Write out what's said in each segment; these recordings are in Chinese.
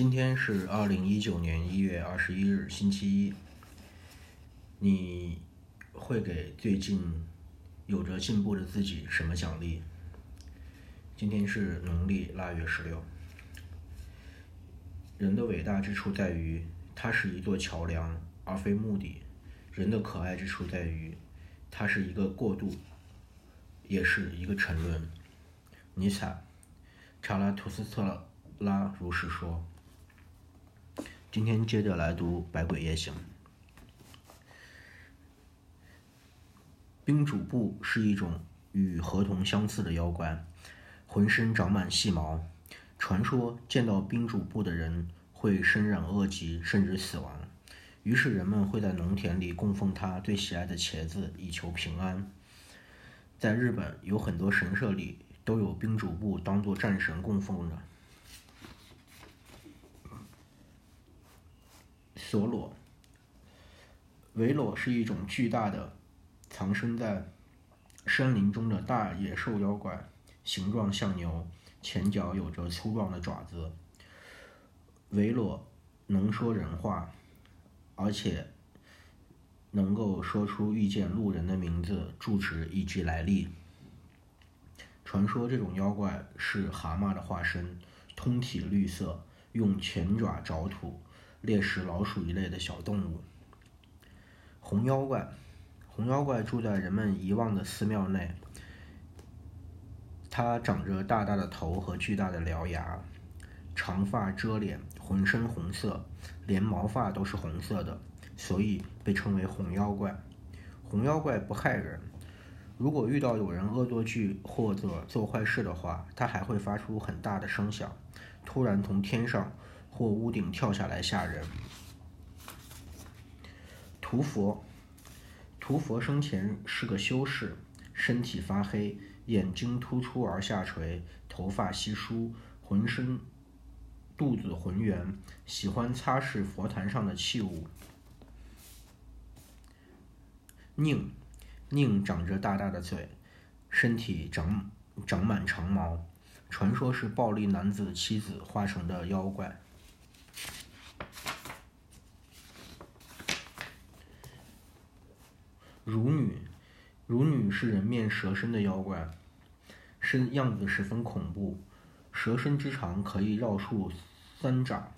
今天是二零一九年一月二十一日，星期一。你会给最近有着进步的自己什么奖励？今天是农历腊月十六。人的伟大之处在于，它是一座桥梁，而非目的；人的可爱之处在于，它是一个过渡，也是一个沉沦。尼采，查拉图斯特拉如是说。今天接着来读《百鬼夜行》。冰主部是一种与河童相似的妖怪，浑身长满细毛。传说见到冰主部的人会身染恶疾，甚至死亡。于是人们会在农田里供奉他最喜爱的茄子，以求平安。在日本，有很多神社里都有冰主部当做战神供奉着。索裸，维裸是一种巨大的藏身在山林中的大野兽妖怪，形状像牛，前脚有着粗壮的爪子。维裸能说人话，而且能够说出遇见路人的名字、住址以及来历。传说这种妖怪是蛤蟆的化身，通体绿色，用前爪找土。猎食老鼠一类的小动物。红妖怪，红妖怪住在人们遗忘的寺庙内。它长着大大的头和巨大的獠牙，长发遮脸，浑身红色，连毛发都是红色的，所以被称为红妖怪。红妖怪不害人，如果遇到有人恶作剧或者做坏事的话，它还会发出很大的声响，突然从天上。或屋顶跳下来吓人。屠佛，屠佛生前是个修士，身体发黑，眼睛突出而下垂，头发稀疏，浑身肚子浑圆，喜欢擦拭佛坛上的器物。宁，宁长着大大的嘴，身体长长满长毛，传说是暴力男子妻子化成的妖怪。乳女，乳女是人面蛇身的妖怪，身样子十分恐怖。蛇身之长可以绕树三掌，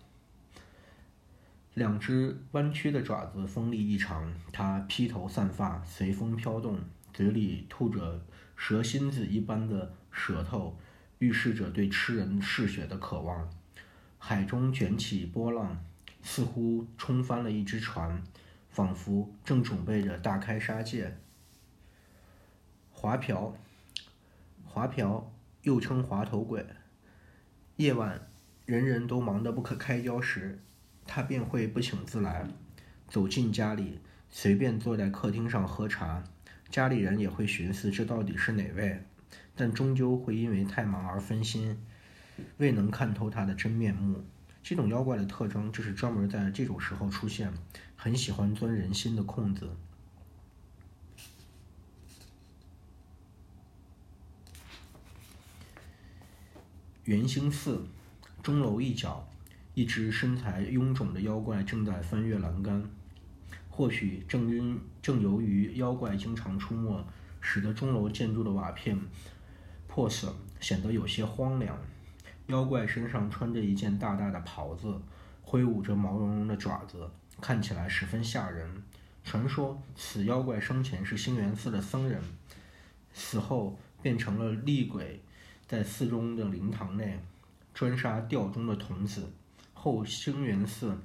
两只弯曲的爪子锋利异常。它披头散发，随风飘动，嘴里吐着蛇心子一般的舌头，预示着对吃人嗜血的渴望。海中卷起波浪，似乎冲翻了一只船。仿佛正准备着大开杀戒。华瓢，华瓢又称滑头鬼。夜晚，人人都忙得不可开交时，他便会不请自来，走进家里，随便坐在客厅上喝茶。家里人也会寻思这到底是哪位，但终究会因为太忙而分心，未能看透他的真面目。这种妖怪的特征就是专门在这种时候出现，很喜欢钻人心的空子。圆星寺钟楼一角，一只身材臃肿的妖怪正在翻越栏杆。或许正因正由于妖怪经常出没，使得钟楼建筑的瓦片破损，显得有些荒凉。妖怪身上穿着一件大大的袍子，挥舞着毛茸茸的爪子，看起来十分吓人。传说此妖怪生前是兴元寺的僧人，死后变成了厉鬼，在寺中的灵堂内专杀吊钟的童子。后兴元寺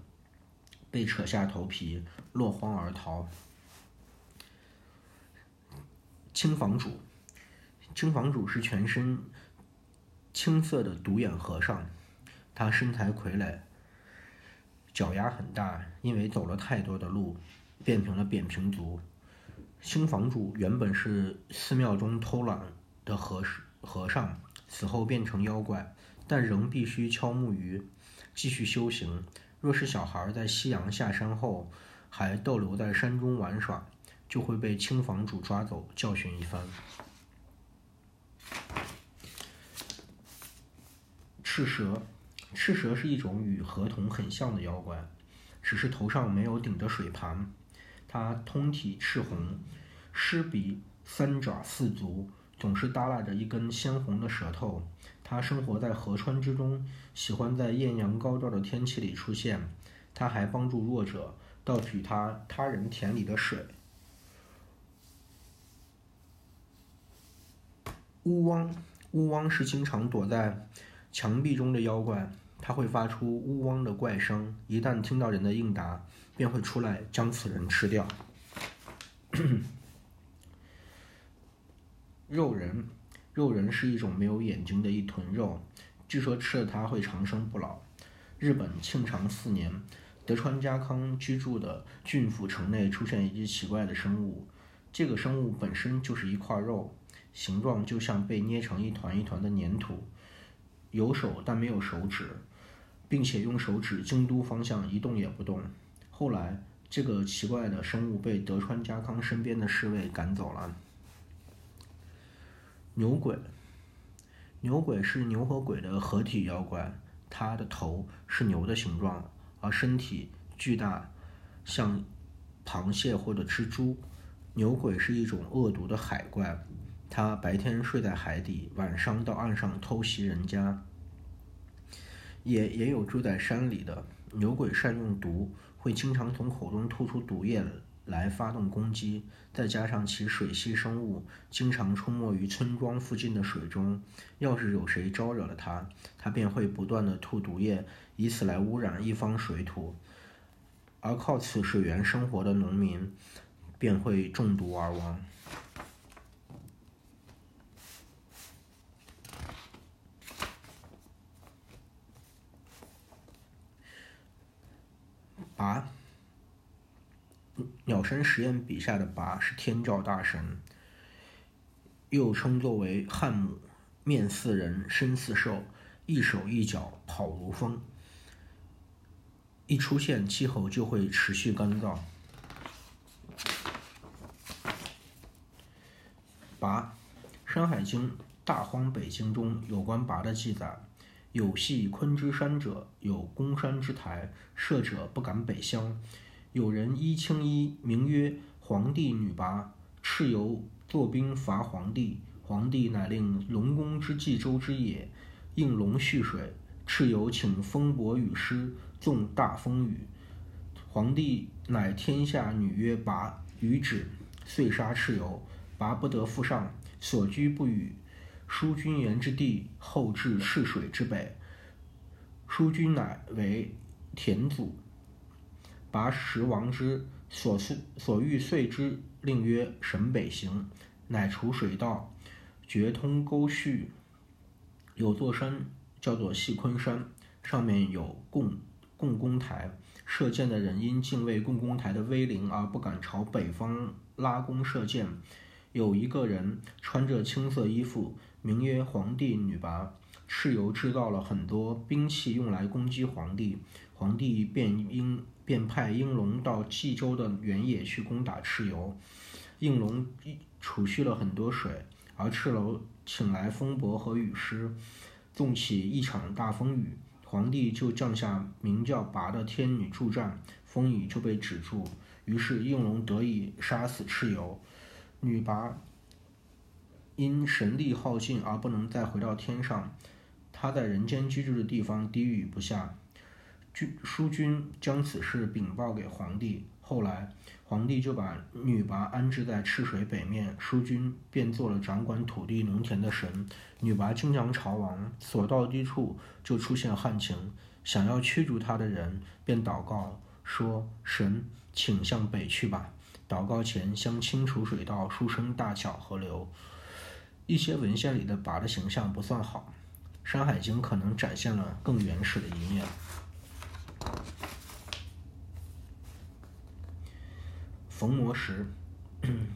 被扯下头皮，落荒而逃。青房主，青房主是全身。青色的独眼和尚，他身材傀儡，脚丫很大，因为走了太多的路，变成了扁平足。新房主原本是寺庙中偷懒的和和尚，死后变成妖怪，但仍必须敲木鱼，继续修行。若是小孩在夕阳下山后还逗留在山中玩耍，就会被青房主抓走教训一番。赤蛇，赤蛇是一种与河童很像的妖怪，只是头上没有顶着水盘。它通体赤红，狮鼻，三爪四足，总是耷拉着一根鲜红的舌头。它生活在河川之中，喜欢在艳阳高照的天气里出现。它还帮助弱者盗取他他人田里的水。乌汪，乌汪是经常躲在墙壁中的妖怪，它会发出呜汪的怪声，一旦听到人的应答，便会出来将此人吃掉。肉人，肉人是一种没有眼睛的一团肉，据说吃了它会长生不老。日本庆长四年，德川家康居住的郡府城内出现一只奇怪的生物，这个生物本身就是一块肉。形状就像被捏成一团一团的粘土，有手但没有手指，并且用手指京都方向一动也不动。后来，这个奇怪的生物被德川家康身边的侍卫赶走了。牛鬼，牛鬼是牛和鬼的合体妖怪，它的头是牛的形状，而身体巨大，像螃蟹或者蜘蛛。牛鬼是一种恶毒的海怪。它白天睡在海底，晚上到岸上偷袭人家。也也有住在山里的牛鬼，善用毒，会经常从口中吐出毒液来发动攻击。再加上其水系生物经常出没于村庄附近的水中，要是有谁招惹了他，他便会不断的吐毒液，以此来污染一方水土。而靠此水源生活的农民，便会中毒而亡。拔，鸟山实验笔下的拔是天照大神，又称作为汉姆，面似人，身似兽，一手一脚跑如风。一出现，气候就会持续干燥。拔，《山海经·大荒北经》中有关拔的记载。有系昆之山者，有攻山之台，射者不敢北乡。有人衣青衣，名曰皇帝女拔，蚩尤作兵伐皇帝，皇帝乃令龙宫之冀州之野，应龙蓄水。蚩尤请风伯雨师，纵大风雨，皇帝乃天下女曰拔，雨止，遂杀蚩尤。拔不得复上，所居不语。疏君言之地，后至赤水之北。疏君乃为田祖，拔石王之所所欲遂之，令曰神北行，乃除水道，决通沟渠。有座山叫做细昆山，上面有共共工台，射箭的人因敬畏共工台的威灵而不敢朝北方拉弓射箭。有一个人穿着青色衣服。名曰皇帝女拔，蚩尤制造了很多兵器用来攻击皇帝，皇帝便应便派应龙到冀州的原野去攻打蚩尤。应龙储蓄了很多水，而蚩尤请来风伯和雨师，纵起一场大风雨，皇帝就降下名叫拔的天女助战，风雨就被止住，于是应龙得以杀死蚩尤，女拔。因神力耗尽而不能再回到天上，他在人间居住的地方低语不下。君淑君将此事禀报给皇帝，后来皇帝就把女拔安置在赤水北面，淑君便做了掌管土地农田的神。女拔经常朝王，所到之处就出现旱情，想要驱逐他的人便祷告说：“神，请向北去吧。”祷告前先清除水道，疏生大小河流。一些文献里的拔的形象不算好，《山海经》可能展现了更原始的一面。逢魔时，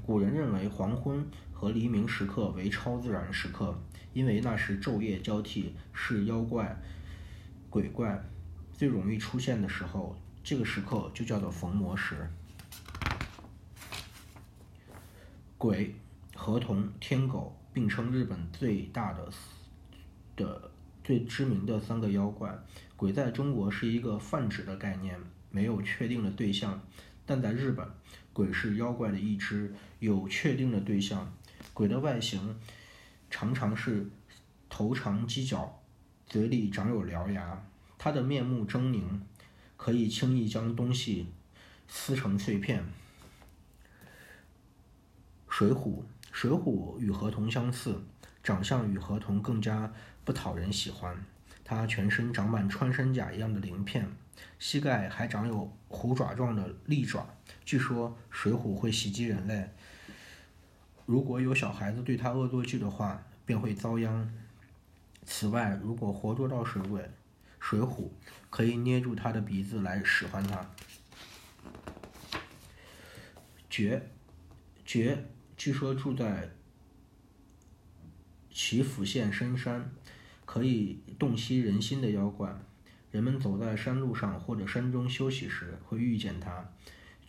古人认为黄昏和黎明时刻为超自然时刻，因为那时昼夜交替，是妖怪、鬼怪最容易出现的时候，这个时刻就叫做逢魔时。鬼、河童、天狗。并称日本最大的的最知名的三个妖怪。鬼在中国是一个泛指的概念，没有确定的对象；但在日本，鬼是妖怪的一支，有确定的对象。鬼的外形常常是头长犄角，嘴里长有獠牙，它的面目狰狞，可以轻易将东西撕成碎片。水浒，水虎与河童相似，长相与河童更加不讨人喜欢。它全身长满穿山甲一样的鳞片，膝盖还长有虎爪状的利爪。据说水虎会袭击人类，如果有小孩子对它恶作剧的话，便会遭殃。此外，如果活捉到水鬼、水虎，可以捏住它的鼻子来使唤它。绝，绝，据说住在岐阜县深山。可以洞悉人心的妖怪，人们走在山路上或者山中休息时会遇见它。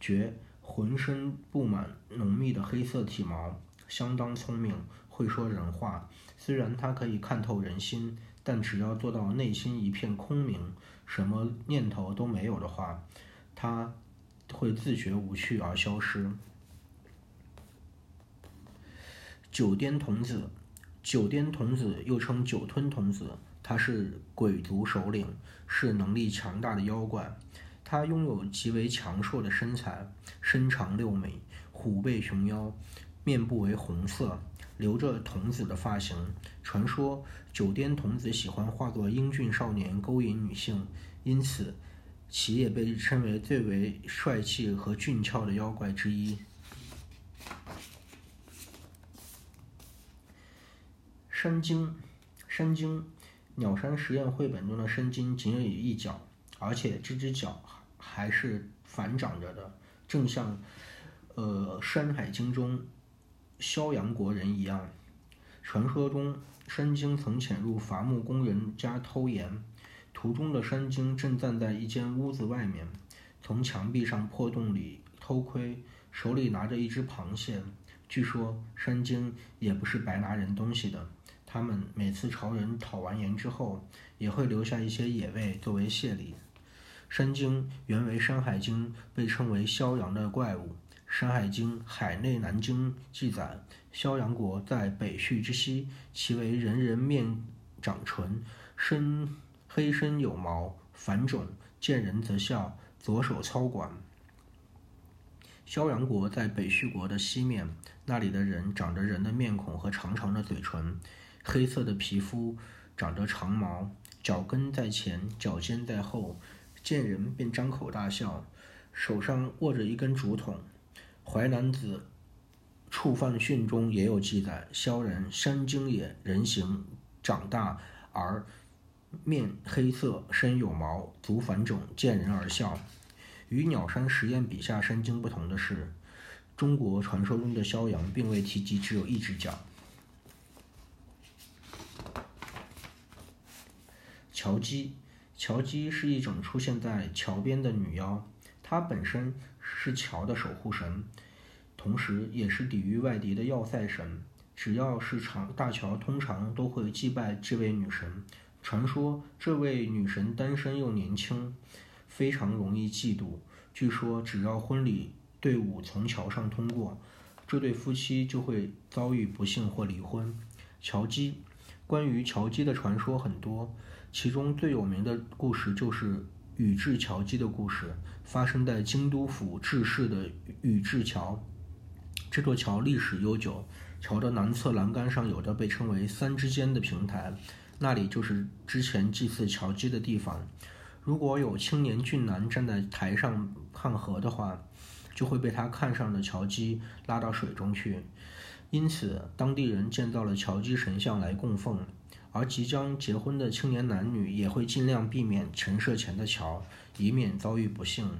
绝浑身布满浓密的黑色体毛，相当聪明，会说人话。虽然它可以看透人心，但只要做到内心一片空明，什么念头都没有的话，它会自觉无趣而消失。九颠童子。九颠童子又称九吞童子，他是鬼族首领，是能力强大的妖怪。他拥有极为强硕的身材，身长六米，虎背熊腰，面部为红色，留着童子的发型。传说九颠童子喜欢化作英俊少年勾引女性，因此其也被称为最为帅气和俊俏的妖怪之一。山精，山精，鸟山实验绘本中的山精仅有一角，而且这只脚还是反长着的，正像呃《山海经》中萧阳国人一样。传说中，山精曾潜入伐木工人家偷盐，途中的山精正站在一间屋子外面，从墙壁上破洞里偷窥，手里拿着一只螃蟹。据说山精也不是白拿人东西的。他们每次朝人讨完盐之后，也会留下一些野味作为谢礼。山精原为《山海经》被称为萧阳的怪物，《山海经·海内南经》记载，萧阳国在北序之西，其为人人面长唇，身黑身有毛，反种，见人则笑，左手操管。萧阳国在北序国的西面，那里的人长着人的面孔和长长的嘴唇。黑色的皮肤，长着长毛，脚跟在前，脚尖在后，见人便张口大笑，手上握着一根竹筒。《淮南子·触犯训》中也有记载：萧人山精也，人形，长大而面黑色，身有毛，足反种，见人而笑。与鸟山实验笔下山精不同的是，中国传说中的萧阳并未提及只有一只脚。乔姬，乔姬是一种出现在桥边的女妖，她本身是桥的守护神，同时也是抵御外敌的要塞神。只要是长大桥，通常都会祭拜这位女神。传说这位女神单身又年轻，非常容易嫉妒。据说只要婚礼队伍从桥上通过，这对夫妻就会遭遇不幸或离婚。乔姬，关于乔姬的传说很多。其中最有名的故事就是宇治桥姬的故事，发生在京都府治市的宇治桥。这座桥历史悠久，桥的南侧栏杆上有着被称为“三之间”的平台，那里就是之前祭祀桥姬的地方。如果有青年俊男站在台上看河的话，就会被他看上的桥姬拉到水中去，因此当地人建造了桥姬神像来供奉。而即将结婚的青年男女也会尽量避免陈设前的桥，以免遭遇不幸。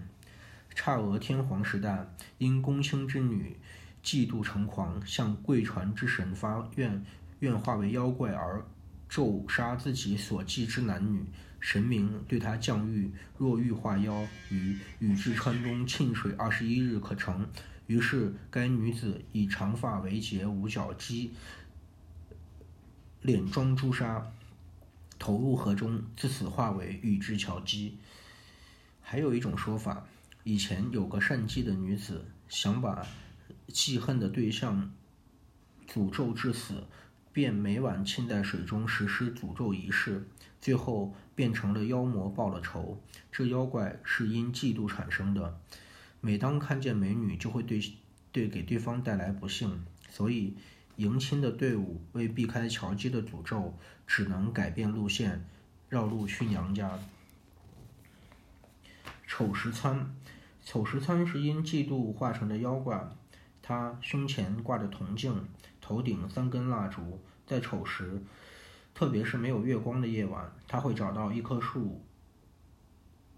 姹娥天皇时代，因公卿之女嫉妒成狂，向贵船之神发愿，愿化为妖怪而咒杀自己所祭之男女。神明对他降谕：若欲化妖，于宇治川中沁水二十一日可成。于是该女子以长发为结，五角鸡。脸装朱砂，投入河中，自此化为玉之桥姬。还有一种说法，以前有个善妓的女子，想把记恨的对象诅咒致死，便每晚浸在水中实施诅咒仪式，最后变成了妖魔报了仇。这妖怪是因嫉妒产生的，每当看见美女，就会对对给对方带来不幸，所以。迎亲的队伍为避开乔姬的诅咒，只能改变路线，绕路去娘家。丑时参，丑时参是因嫉妒化成的妖怪，他胸前挂着铜镜，头顶三根蜡烛，在丑时，特别是没有月光的夜晚，他会找到一棵树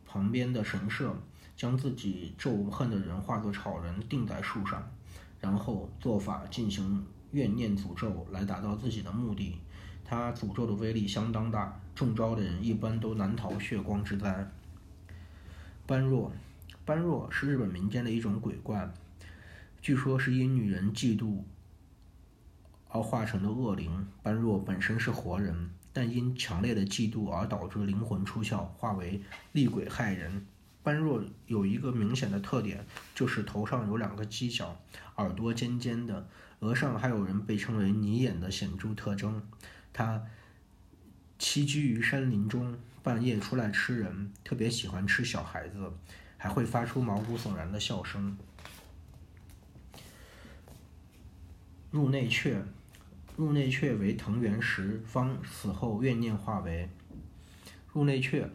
旁边的神社，将自己咒恨的人化作草人钉在树上，然后做法进行。怨念诅咒来达到自己的目的，他诅咒的威力相当大，中招的人一般都难逃血光之灾。般若，般若是日本民间的一种鬼怪，据说是因女人嫉妒而化成的恶灵。般若本身是活人，但因强烈的嫉妒而导致灵魂出窍，化为厉鬼害人。般若有一个明显的特点，就是头上有两个犄角，耳朵尖尖的。额上还有人被称为“泥眼”的显著特征。他栖居于山林中，半夜出来吃人，特别喜欢吃小孩子，还会发出毛骨悚然的笑声。入内阙，入内阙为藤原十方死后怨念化为。入内阙，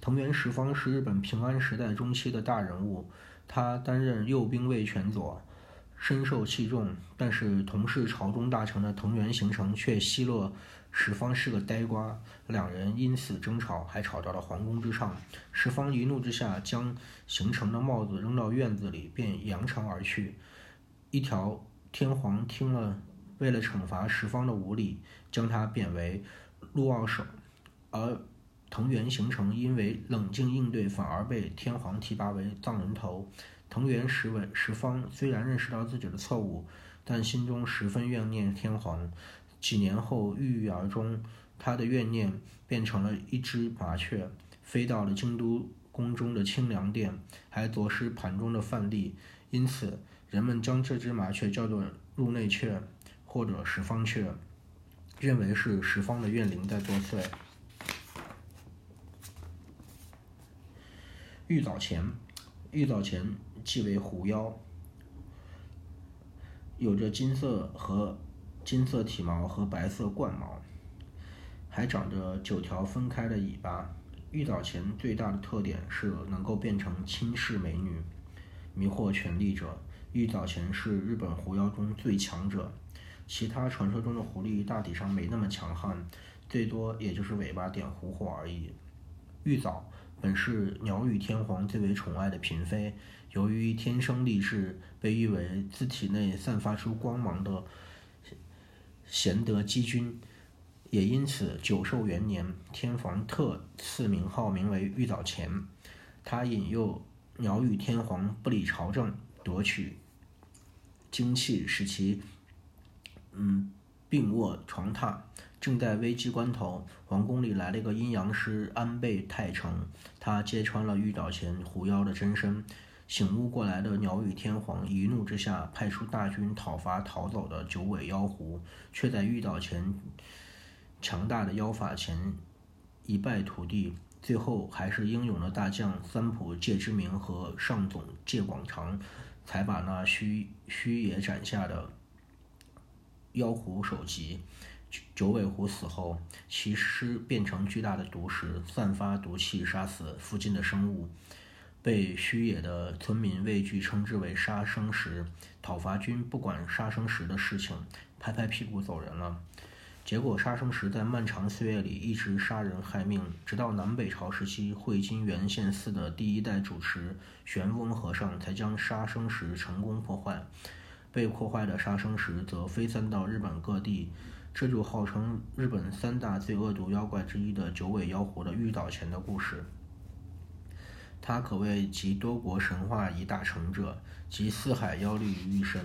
藤原十方是日本平安时代中期的大人物，他担任右兵卫权佐。深受器重，但是同是朝中大臣的藤原行成却奚落十方是个呆瓜，两人因此争吵，还吵到了皇宫之上。十方一怒之下，将行成的帽子扔到院子里，便扬长而去。一条天皇听了，为了惩罚十方的无礼，将他贬为陆奥省，而藤原行成因为冷静应对，反而被天皇提拔为藏人头。藤原石稳石方虽然认识到自己的错误，但心中十分怨念天皇。几年后郁郁而终，他的怨念变成了一只麻雀，飞到了京都宫中的清凉殿，还夺食盘中的饭粒。因此，人们将这只麻雀叫做入内雀，或者十方雀，认为是十方的怨灵在作祟。玉藻前，玉藻前。即为狐妖，有着金色和金色体毛和白色冠毛，还长着九条分开的尾巴。玉藻前最大的特点是能够变成轻视美女，迷惑权力者。玉藻前是日本狐妖中最强者，其他传说中的狐狸大体上没那么强悍，最多也就是尾巴点狐火而已。玉藻本是鸟羽天皇最为宠爱的嫔妃。由于天生丽质，被誉为自体内散发出光芒的贤德姬君，也因此久寿元年，天皇特赐名号名为玉藻前。他引诱鸟羽天皇不理朝政，夺取精气，使其嗯病卧床榻。正在危机关头，皇宫里来了一个阴阳师安倍泰成，他揭穿了玉藻前狐妖的真身。醒悟过来的鸟羽天皇一怒之下，派出大军讨伐逃走的九尾妖狐，却在遇到前强大的妖法前一败涂地。最后还是英勇的大将三浦介之明和上总介广长，才把那须须野斩下的妖狐首级。九尾狐死后，其尸变成巨大的毒石，散发毒气，杀死附近的生物。被须野的村民畏惧，称之为杀生石。讨伐军不管杀生石的事情，拍拍屁股走人了。结果杀生石在漫长岁月里一直杀人害命，直到南北朝时期，会津元献寺的第一代主持玄翁和尚才将杀生石成功破坏。被破坏的杀生石则飞散到日本各地。这就号称日本三大最恶毒妖怪之一的九尾妖狐的玉岛前的故事。他可谓集多国神话一大成者，集四海妖力于一身。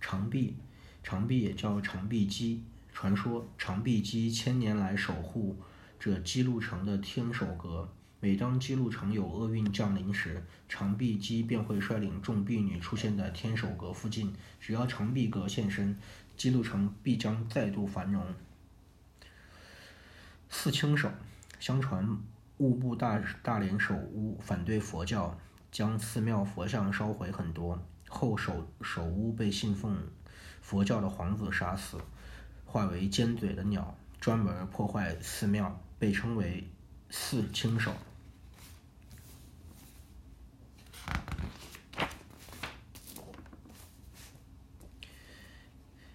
长臂，长臂也叫长臂鸡，传说长臂姬千年来守护着姬路城的天守阁。每当姬路城有厄运降临时，长臂姬便会率领众婢女出现在天守阁附近。只要长臂阁现身，姬路城必将再度繁荣。四清手，相传务部大大连守乌反对佛教，将寺庙佛像烧毁很多。后守守乌被信奉佛教的皇子杀死，化为尖嘴的鸟，专门破坏寺庙，被称为四清守。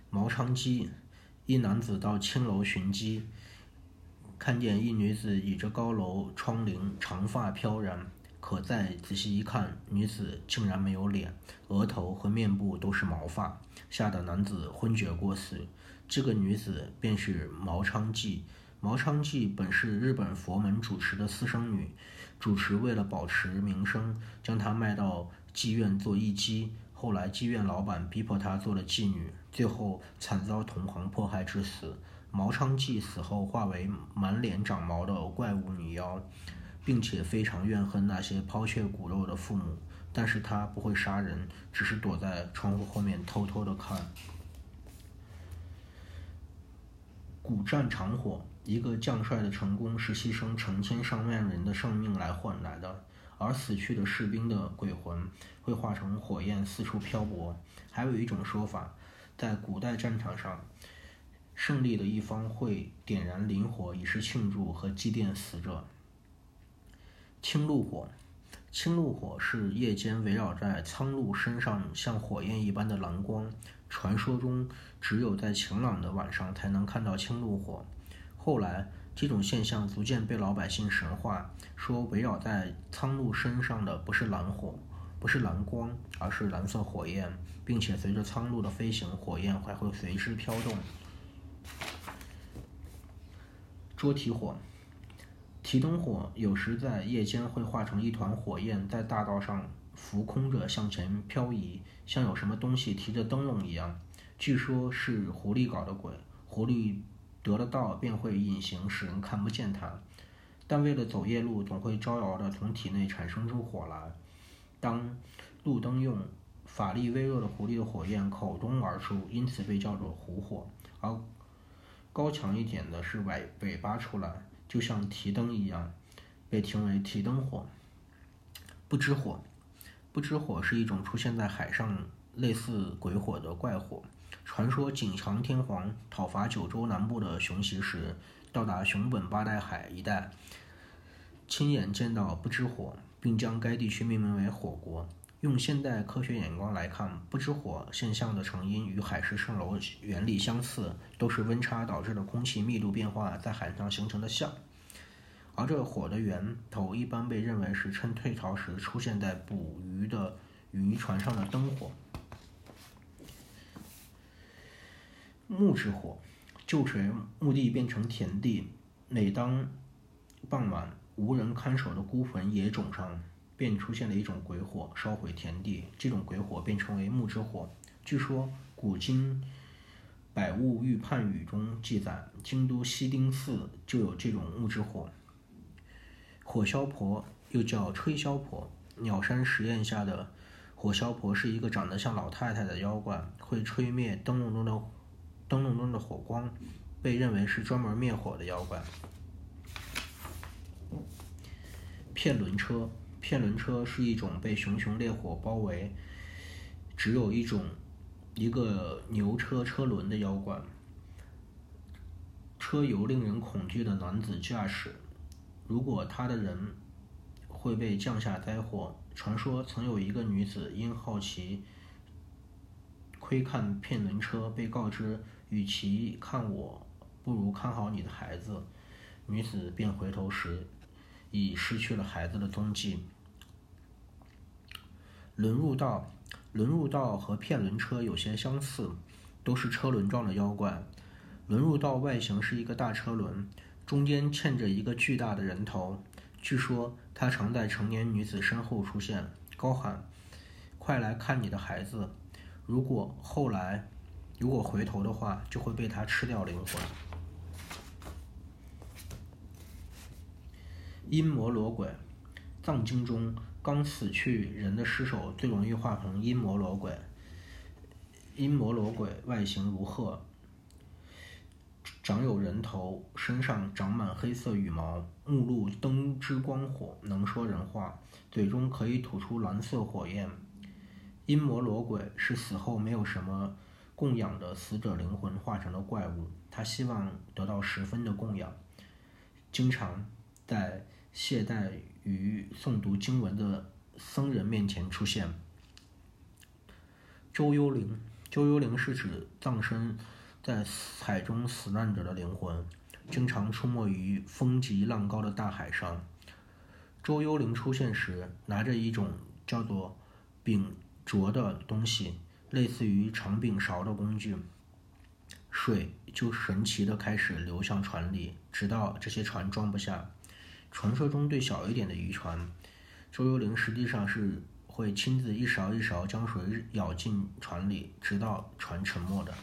毛昌基，一男子到青楼寻机，看见一女子倚着高楼窗棂，长发飘然。可再仔细一看，女子竟然没有脸，额头和面部都是毛发，吓得男子昏厥过死。这个女子便是毛昌纪。毛昌纪本是日本佛门主持的私生女，主持为了保持名声，将她卖到妓院做艺妓。后来妓院老板逼迫她做了妓女。最后惨遭同行迫害致死。毛昌纪死后化为满脸长毛的怪物女妖，并且非常怨恨那些抛却骨肉的父母。但是他不会杀人，只是躲在窗户后面偷偷的看。古战场火，一个将帅的成功是牺牲成千上万人的生命来换来的，而死去的士兵的鬼魂会化成火焰四处漂泊。还有一种说法。在古代战场上，胜利的一方会点燃磷火，以示庆祝和祭奠死者。青鹿火，青鹿火是夜间围绕在苍鹭身上像火焰一般的蓝光。传说中，只有在晴朗的晚上才能看到青鹿火。后来，这种现象逐渐被老百姓神化，说围绕在苍鹭身上的不是蓝火。不是蓝光，而是蓝色火焰，并且随着苍鹭的飞行，火焰还会随之飘动。捉提火，提灯火有时在夜间会化成一团火焰，在大道上浮空着向前漂移，像有什么东西提着灯笼一样。据说是狐狸搞的鬼，狐狸得了道便会隐形，使人看不见它，但为了走夜路，总会招摇的从体内产生出火来。当路灯用法力微弱的狐狸的火焰口中而出，因此被叫做狐火；而高强一点的是尾尾巴出来，就像提灯一样，被称为提灯火。不知火，不知火是一种出现在海上类似鬼火的怪火。传说景长天皇讨伐九州南部的熊袭时，到达熊本八代海一带，亲眼见到不知火。并将该地区命名为“火国”。用现代科学眼光来看，不知火现象的成因与海市蜃楼原理相似，都是温差导致的空气密度变化在海上形成的像。而这火的源头一般被认为是趁退潮时出现在捕鱼的渔船上的灯火。木之火，旧时墓地变成田地，每当傍晚。无人看守的孤坟野冢上，便出现了一种鬼火，烧毁田地。这种鬼火便称为木之火。据说古今《百物预判语》中记载，京都西丁寺就有这种木之火。火消婆又叫吹消婆，鸟山实验下的火消婆是一个长得像老太太的妖怪，会吹灭灯笼中的灯笼中的火光，被认为是专门灭火的妖怪。片轮车，片轮车是一种被熊熊烈火包围，只有一种一个牛车车轮的妖怪。车由令人恐惧的男子驾驶，如果他的人会被降下灾祸。传说曾有一个女子因好奇窥看片轮车，被告知与其看我，不如看好你的孩子。女子便回头时。已失去了孩子的踪迹。轮入道，轮入道和骗轮车有些相似，都是车轮状的妖怪。轮入道外形是一个大车轮，中间嵌着一个巨大的人头。据说他常在成年女子身后出现，高喊：“快来看你的孩子！”如果后来如果回头的话，就会被他吃掉灵魂。阴魔罗鬼，藏经中，刚死去人的尸首最容易化成阴魔罗鬼。阴魔罗鬼外形如鹤，长有人头，身上长满黑色羽毛，目露灯之光火，能说人话，嘴中可以吐出蓝色火焰。阴魔罗鬼是死后没有什么供养的死者灵魂化成的怪物，他希望得到十分的供养，经常在。懈怠于诵读经文的僧人面前出现。周幽灵，周幽灵是指葬身在海中死难者的灵魂，经常出没于风急浪高的大海上。周幽灵出现时，拿着一种叫做柄斫的东西，类似于长柄勺的工具，水就神奇的开始流向船里，直到这些船装不下。传说中，对小一点的渔船，周幽灵实际上是会亲自一勺一勺将水舀进船里，直到船沉没的。